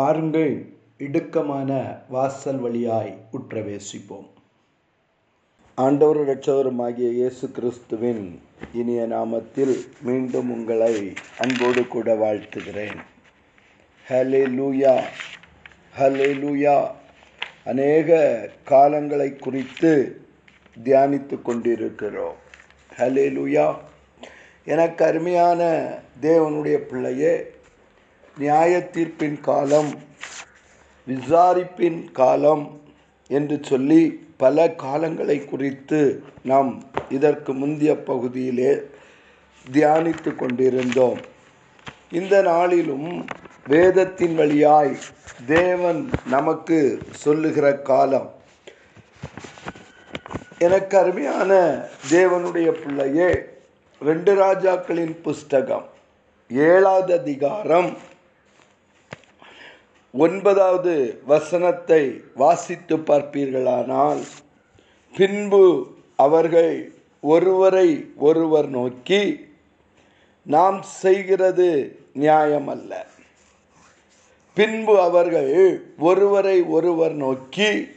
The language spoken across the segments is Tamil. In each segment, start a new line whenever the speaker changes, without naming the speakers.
பாருங்கள் இடுக்கமான வாசல் வழியாய் உற்றவேசிப்போம். ஆண்டவர் இரட்சகருமாகிய இயேசு கிறிஸ்துவின் இனிய நாமத்தில் மீண்டும் உங்களை அன்போடு கூட வாழ்த்துகிறேன். ஹலே லூயா ஹலே லூயா அநேக காலங்களை குறித்து தியானித்து கொண்டிருக்கிறோம். ஹலே லூயா எனக்கு அருமையான தேவனுடைய பிள்ளையே நியாய தீர்ப்பின் காலம் விசாரிப்பின் காலம் என்று சொல்லி பல காலங்களை குறித்து நாம் இதற்கு முந்தைய பகுதியிலே தியானித்து கொண்டிருந்தோம். இந்த நாளிலும் வேதத்தின் வழியாய் தேவன் நமக்கு சொல்லுகிற காலம். எனக்கு அருமையான தேவனுடைய பிள்ளையே ரெண்டு ராஜாக்களின் புஸ்தகம் ஏழாவது அதிகாரம் ஒன்பதாவது வசனத்தை வாசித்து பார்ப்பீர்களானால் பின்பு அவர்கள் ஒருவரை ஒருவர் நோக்கி நாம் செய்கிறது நியாயமல்ல. பின்பு அவர்கள் ஒருவரை ஒருவர் நோக்கி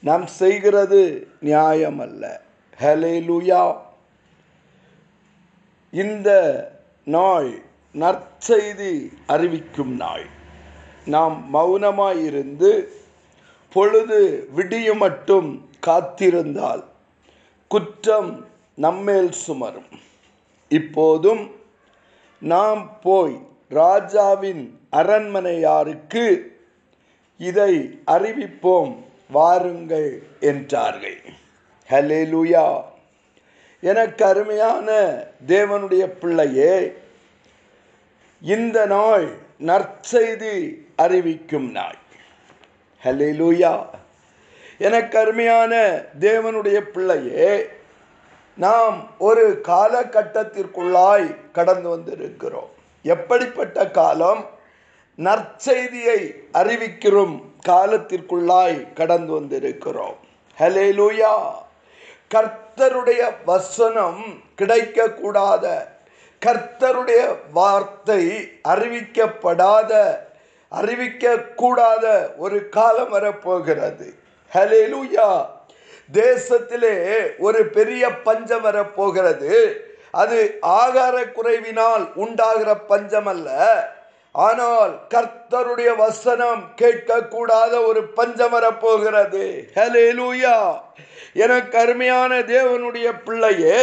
நாம் செய்கிறது நியாயமல்ல. ஹலே லூயா இந்த நாள் நற்செய்தி அறிவிக்கும் நாள். நாம் மௌனமாயிருந்து பொழுது விடியும் மட்டும் காத்திருந்தால் குற்றம் நம்மேல் சுமரும். இப்போதும் நாம் போய் ராஜாவின் அரண்மனையாருக்கு இதை அறிவிப்போம் வாருங்கள் என்றார்கள். ஹலே லூயா எனக்கு அருமையான தேவனுடைய பிள்ளையே இந்த நாள் நற்செய்தி அறிவிக்கும் நாள் ஹலே லூயா எனக்கு அருமையான தேவனுடைய பிள்ளையே நாம் ஒரு காலகட்டத்திற்குள்ளாய் கடந்து வந்திருக்கிறோம். எப்படிப்பட்ட காலம்? நற்செய்தியை அறிவிக்கிறோம் காலத்திற்குள்ளாய் கடந்து வந்திருக்கிறோம். ஹலே லூயா கர்த்தருடைய வசனம் கிடைக்கக்கூடாத கர்த்தருடைய வார்த்தை அறிவிக்கப்படாத அறிவிக்க கூடாத ஒரு காலம் வரப்போகிறது. ஹலேலூயா தேசத்திலே ஒரு பெரிய பஞ்சம் வரப்போகிறது. அது ஆகார குறைவினால் உண்டாகிற பஞ்சம் அல்ல ஆனால் கர்த்தருடைய வசனம் கேட்கக்கூடாத ஒரு பஞ்சம் வரப்போகிறது. ஹலேலூயா என கருமையான தேவனுடைய பிள்ளையே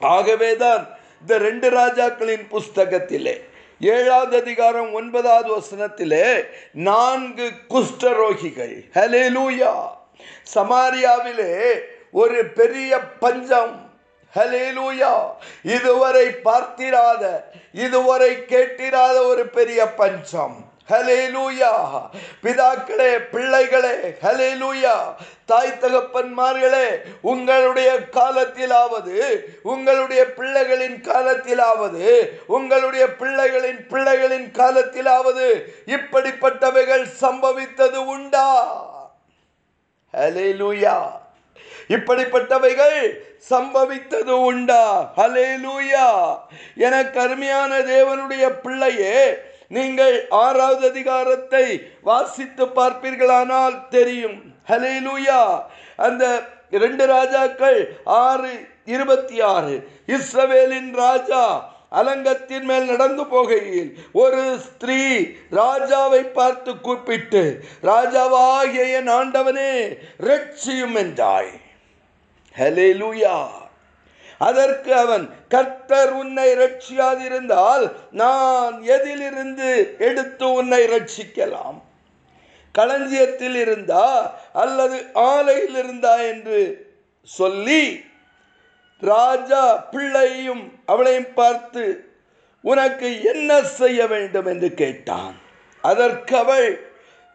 ஆகவேதான் இந்த ரெண்டு ராஜாக்களின் புஸ்தகத்திலே ஏழாவது அதிகாரம் ஒன்பதாவது வசனத்திலே நான்கு குஷ்டரோகிகள். ஹலே லூயா சமாரியாவிலே ஒரு பெரிய பஞ்சம். ஹலேலூயா இதுவரை பார்த்திராத இதுவரை கேட்டிராத ஒரு பெரிய பஞ்சம். ஹலேலூயா பிதாக்களே பிள்ளைகளே ஹலேலூயா தாய் தகப்பன்மார்களே உங்களுடைய காலத்திலாவது உங்களுடைய பிள்ளைகளின் காலத்திலாவது உங்களுடைய பிள்ளைகளின் பிள்ளைகளின் காலத்திலாவது இப்படிப்பட்டவைகள் சம்பவித்தது உண்டா? ஹலேலூயா இப்படிப்பட்டவைகள் சம்பவித்தது உண்டா? ஹலேலூயா என கருமையான தேவனுடைய பிள்ளையே நீங்கள் ஆறாவது அதிகாரத்தை வாசித்து பார்ப்பீர்களானால் தெரியும். ஹலேலூயா அந்த ரெண்டு ராஜாக்கள் ஆறு இருபத்தி ஆறு இஸ்ரவேலின் ராஜா அலங்கத்தின் மேல் நடந்து போகையில் ஒரு ஸ்திரீ ராஜாவை பார்த்து கூப்பிட்டு ராஜாவாகிய என் ஆண்டவனே ரட்சியும் என்றாய். ஹலே லூயா அதற்கு அவன் கர்த்தர் உன்னை ரட்சியாதிருந்தால் நான் எதிலிருந்து எடுத்து உன்னை ரட்சிக்கலாம் களஞ்சியத்தில் இருந்தா அல்லது ஆலையில் இருந்தா? என்று சொல்லி ராஜா பிள்ளையும் அவளையும் பார்த்து உனக்கு என்ன செய்ய வேண்டும்? என்று கேட்டான். அதற்கு அவள்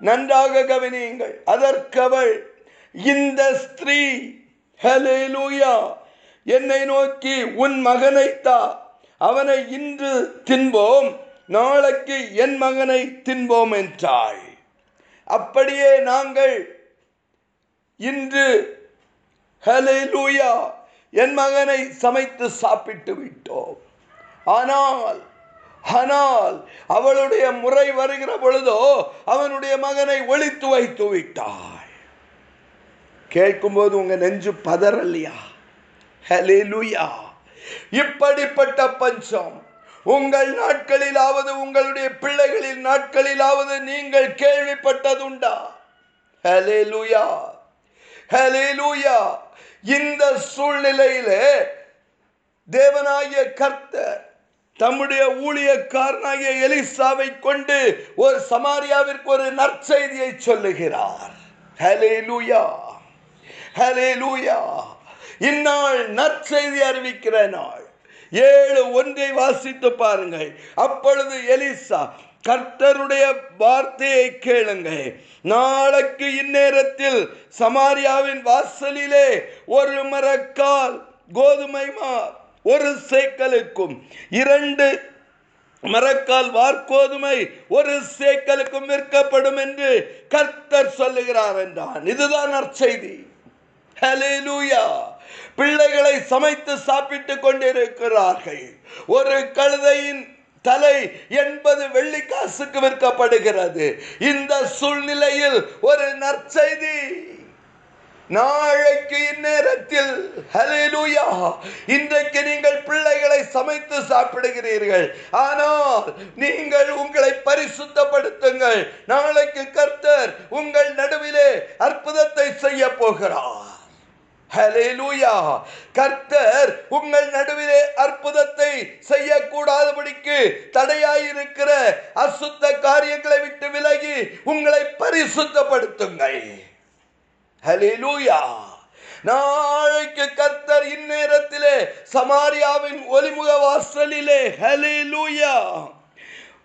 நன்றாக கவனியுங்கள் அதற்கு அவள் இந்த ஸ்திரீ ஹலேலூயா என்னை நோக்கி உன் மகனை தா. அவனை இன்று தின்போம். நாளைக்கு என் மகனை தின்போம் என்றாள். அப்படியே நாங்கள் இன்று ஹலேலூயா என் மகனை சமைத்து சாப்பிட்டு விட்டோம். ஆனால் ஆனால் அவளுடைய முறை வருகிற பொழுதோ அவனுடைய மகனை ஒழித்து வைத்து விட்டாள். கேட்கும்போது உங்க நெஞ்சு பதறலையா ஹalleluya இப்படிப்பட்ட பஞ்சம். உங்கள் நாட்களிலாவது உங்களுடைய பிள்ளைகளின் நாட்களிலாவது நீங்கள் கேள்விப்பட்டதுண்டா? ஹalleluya ஹalleluya இந்த சூழ்நிலையிலே தேவனாகிய கர்த்தர் தம்முடைய ஊழியக்காரனாகிய எலிசாவை கொண்டு ஒரு சமாரியாவிற்கு ஒரு நற்செய்தியை சொல்லுகிறார். ஹலே லூயா ஹலே லூயா இந்நாள் நற்செய்தி அறிவிக்கிற நாள். ஏழு ஒன்றை வாசித்து பாருங்கள். அப்பொழுது எலிசா கர்த்தருடைய வார்த்தையை கேளுங்கள். நாளைக்கு இந்நேரத்தில் சமாரியாவின் வாசலிலே ஒரு மரக்கால் கோதுமை மா ஒரு சேக்கலுக்கும் இரண்டு மரக்கால் வார்கோதுமை ஒரு சேக்கலுக்கும் விற்கப்படும் என்று கர்த்தர் சொல்லுகிறார் என்றான். இதுதான் நற்செய்தி. பிள்ளைகளை சமைத்து சாப்பிட்டுக் கொண்டிருக்கிறார்கள். ஒரு கழுதையின் தலை எண்பது வெள்ளிக்காசுக்கு விற்கப்படுகிறது. இந்த சூழ்நிலையில் ஒரு நற்செய்தி. நாளைக்கு இந்நேரத்தில் ஹலேலூயா இன்றைக்கு நீங்கள் பிள்ளைகளை சமைத்து சாப்பிடுகிறீர்கள். ஆனால் நீங்கள் உங்களை பரிசுத்தப்படுத்துங்கள். நாளைக்கு கர்த்தர் உங்கள் நடுவிலே அற்புதத்தை செய்ய போகிறார். கர்த்தர் உங்கள் நடுவிலே அற்புதத்தை செய்யக்கூடாதபடிக்கு தடையாயிருக்கிற அசுத்த காரியங்களை விட்டு விலகி உங்களை பரிசுத்தப்படுத்துங்கள். ஹalleluya. நாளைக்கு கர்த்தர் இந்நேரத்திலே சமாரியாவின் ஒலிமுக வாசலிலே ஹலிலூயா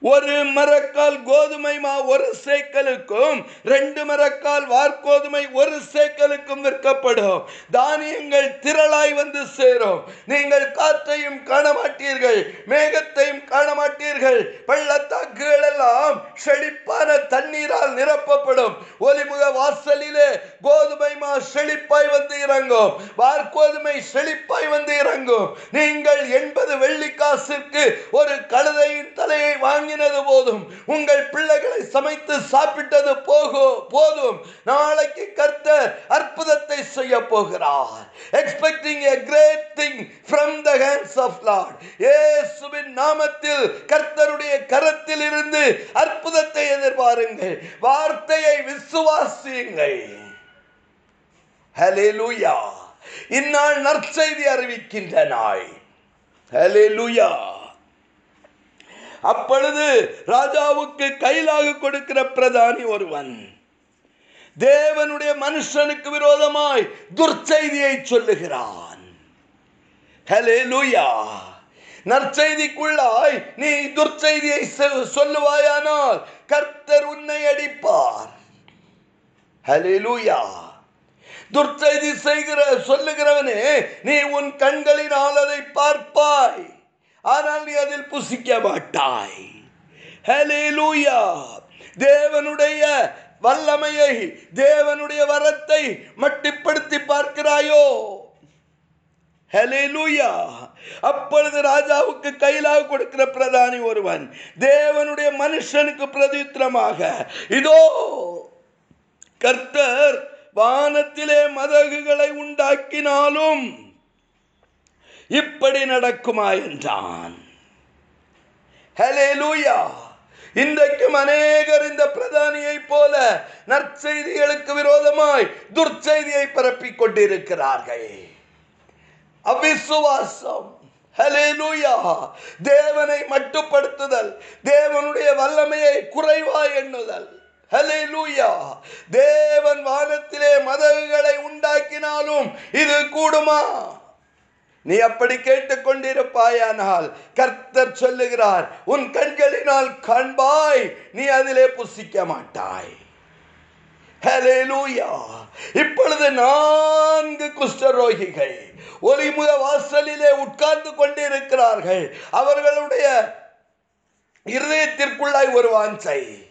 ஒரு மரக்கால் கோதுமை மா ஒரு சேக்கலுக்கும் ரெண்டு மரக்கால் வார்கோதுமை ஒரு சேக்கலுக்கும் விற்கப்படும். தானியங்கள் திரளாய் வந்து சேரும். நீங்கள் காற்றையும் காண மாட்டீர்கள் மேகத்தையும் காண மாட்டீர்கள் பள்ளத்தாக்குகள் எல்லாம் செழிப்பான தண்ணீரால் நிரப்பப்படும். ஒலிமுக வாசலிலே கோதுமை மா செழிப்பாய் வந்து இறங்கும். வார்கோதுமை செழிப்பாய் வந்து இறங்கும். நீங்கள் எண்பது வெள்ளிக்காசிற்கு ஒரு கழுதையின் தலையை வாங்கி வாங்கினது போதும். உங்கள் பிள்ளைகளை சமைத்து சாப்பிட்டது போகும் போதும். நாளைக்கு கர்த்தர் அற்புதத்தை செய்ய போகிறார். Expecting a great thing from the hands of Lord ஏசுவின் நாமத்தில் கர்த்தருடைய கரத்தில் இருந்து அற்புதத்தை எதிர்பாருங்கள். வார்த்தையை விசுவாசியுங்கள். ஹalleluya இந்நாள் நற்செய்தி அறிவிக்கின்ற நாள். ஹalleluya அப்பொழுது ராஜாவுக்கு கையிலாக கொடுக்கிற பிரதானி ஒருவன். தேவனுடைய மனுஷனுக்கு விரோதமாய் துர்ச்செய்தியை சொல்லுகிறான். ஹalleluya. நற்செய்திக்குள்ளாய் நீ துர்ச்செய்தியை சொ- சொல்லுவாயானால் கர்த்தர் உன்னை அடிப்பார். ஹalleluya. துர்ச்செய்தி செய்கிற சொல்லுகிறவனே நீ உன் கண்களினால் அதை பார்ப்பாய். ஆனால் நீ அதில் புசிக்க மாட்டாய். ஹalleluya தேவனுடைய வல்லமையை தேவனுடைய வரத்தை மட்டிப்படுத்தி பார்க்கிறாயோ? ஹalleluya அப்பொழுது ராஜாவுக்கு கையிலாக கொடுக்கிற பிரதானி ஒருவன் தேவனுடைய மனுஷனுக்கு பிரதித்திரமாக இதோ கர்த்தர் வானத்திலே மதகுகளை உண்டாக்கினாலும் இப்படி நடக்குமா என்றான். ஹalleluya இன்றைக்கும் அநேகர் இந்த பிரதானியை போல நற்செய்திகளுக்கு விரோதமாய் துர்ச்செய்தியை பரப்பிக் கொண்டிருக்கிறார்கள். அவிசுவாசம். தேவனை மட்டுப்படுத்துதல் தேவனுடைய வல்லமையை குறைவா எண்ணுதல். ஹalleluya தேவன் வானத்திலே மதகுகளை உண்டாக்கினாலும் இது கூடுமா? நீ அப்படி கேட்டுக்கொண்டிருப்பாயானால் கர்த்தர் சொல்லுகிறார் உன் கண்களினால் காண்பாய் நீ அதிலே புசிக்க மாட்டாய். இப்பொழுது நான்கு குஷ்டரோகிகள் ஒளிமுக வாசலிலே உட்கார்ந்து கொண்டிருக்கிறார்கள். அவர்களுடைய இருதயத்திற்குள்ளாய் ஒரு வாஞ்சை.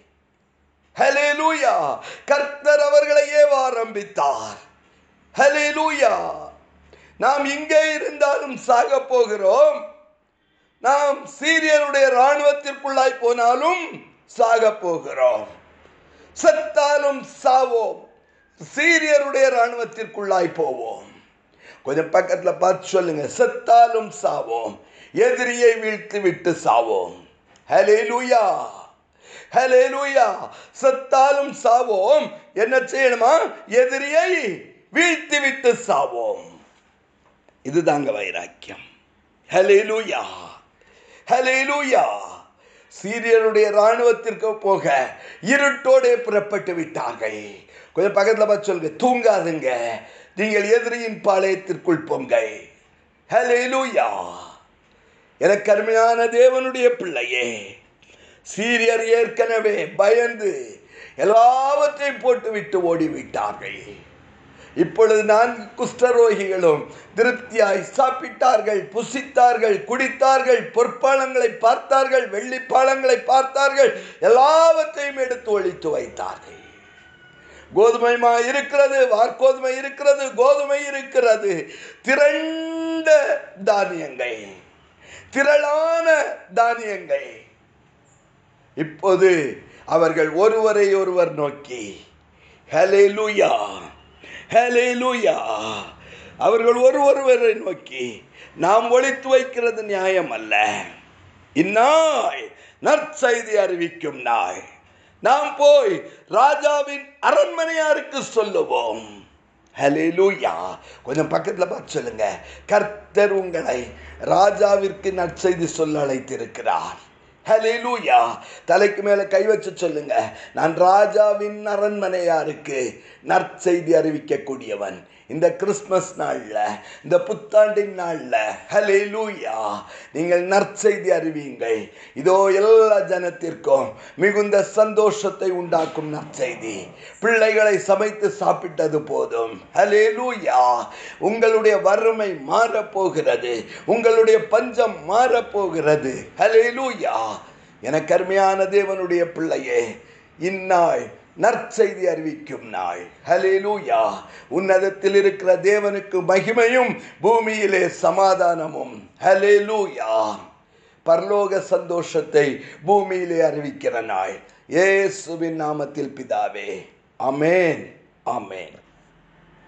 ஹலேலூயா கர்த்தர் அவர்களையே ஆரம்பித்தார். ஹலேலூயா நாம் இங்கே இருந்தாலும் சாக போகிறோம். நாம் சீரியருடைய இராணுவத்திற்குள்ளாய் போனாலும் சாக போகிறோம். செத்தாலும் சாவோம். சீரியருடைய இராணுவத்திற்குள்ளாய் போவோம். கொஞ்சம் பக்கத்தில் பார்த்து சொல்லுங்க. செத்தாலும் சாவோம். எதிரியை வீழ்த்தி விட்டு சாவோம். ஹலே லூயா ஹலே லூயா செத்தாலும் சாவோம். என்ன செய்யணுமா? எதிரியை வீழ்த்தி விட்டு சாவோம். இதுதாங்க வைராக்கியம். ஹலே லூயா ஹலே லூயா சீரியருடைய இராணுவத்திற்கு போக இருட்டோடே புறப்பட்டு விட்டார்கள். கொஞ்சம் பக்கத்தில் பார்த்து சொல்லுங்க. தூங்காதுங்க. நீங்கள் எதிரியின் பாளையத்திற்குள் போங்க ஹலே லூயா எனக்கு அருமையான தேவனுடைய பிள்ளையே சீரியர் ஏற்கனவே பயந்து எல்லாவற்றையும் போட்டு விட்டு ஓடிவிட்டார்கள். இப்பொழுது நான்கு குஷ்டரோகிகளும் திருப்தியாய் சாப்பிட்டார்கள் புசித்தார்கள் குடித்தார்கள் பொற்பாலங்களை பார்த்தார்கள் வெள்ளிப்பாலங்களை பார்த்தார்கள் எல்லாவற்றையும் எடுத்து ஒழித்து வைத்தார்கள். கோதுமைமா இருக்கிறது வார்கோதுமை இருக்கிறது கோதுமை இருக்கிறது. திரண்ட தானியங்கள் திரளான தானியங்கள். இப்போது அவர்கள் ஒருவரை ஒருவர் நோக்கி ஹலே லூயா ஹலே லூயா அவர்கள் ஒரு ஒருவரை நோக்கி நாம் ஒழித்து வைக்கிறது நியாயம் அல்ல. இந்நாய் நற்செய்தி அறிவிக்கும் நாய் நாம் போய் ராஜாவின் அரண்மனையாருக்கு சொல்லுவோம். ஹலேலூயா கொஞ்சம் பக்கத்தில் பார்த்து சொல்லுங்க. கர்த்தர் உங்களை ராஜாவிற்கு நற்செய்தி சொல்ல அழைத்திருக்கிறார். ஹலேலூயா தலைக்கு மேலே கை வச்சு சொல்லுங்க. நான் ராஜாவின் அரண்மனையாருக்கு நற்செய்தி அறிவிக்கக்கூடியவன். இந்த கிறிஸ்மஸ் நாளில் இந்த புத்தாண்டின் நாளில ஹலே லூயா நீங்கள் நற்செய்தி அறிவியுங்கள். இதோ எல்லா ஜனத்திற்கும் மிகுந்த சந்தோஷத்தை உண்டாக்கும் நற்செய்தி. பிள்ளைகளை சமைத்து சாப்பிட்டது போதும். ஹலே லூயா உங்களுடைய வறுமை மாறப்போகிறது. உங்களுடைய பஞ்சம் மாறப்போகிறது. ஹலேலூயா எனக்கு அருமையான தேவனுடைய பிள்ளையே இந்நாள் நற்செய்தி அறிவிக்கும் நாள். ஹலேலூயா உன்னதத்தில் இருக்கிற தேவனுக்கு மகிமையும் பூமியிலே சமாதானமும். ஹலேலூயா பரலோக சந்தோஷத்தை பூமியிலே அறிவிக்கிற நாள். ஏசுவின் நாமத்தில் பிதாவே. அமேன் அமேன்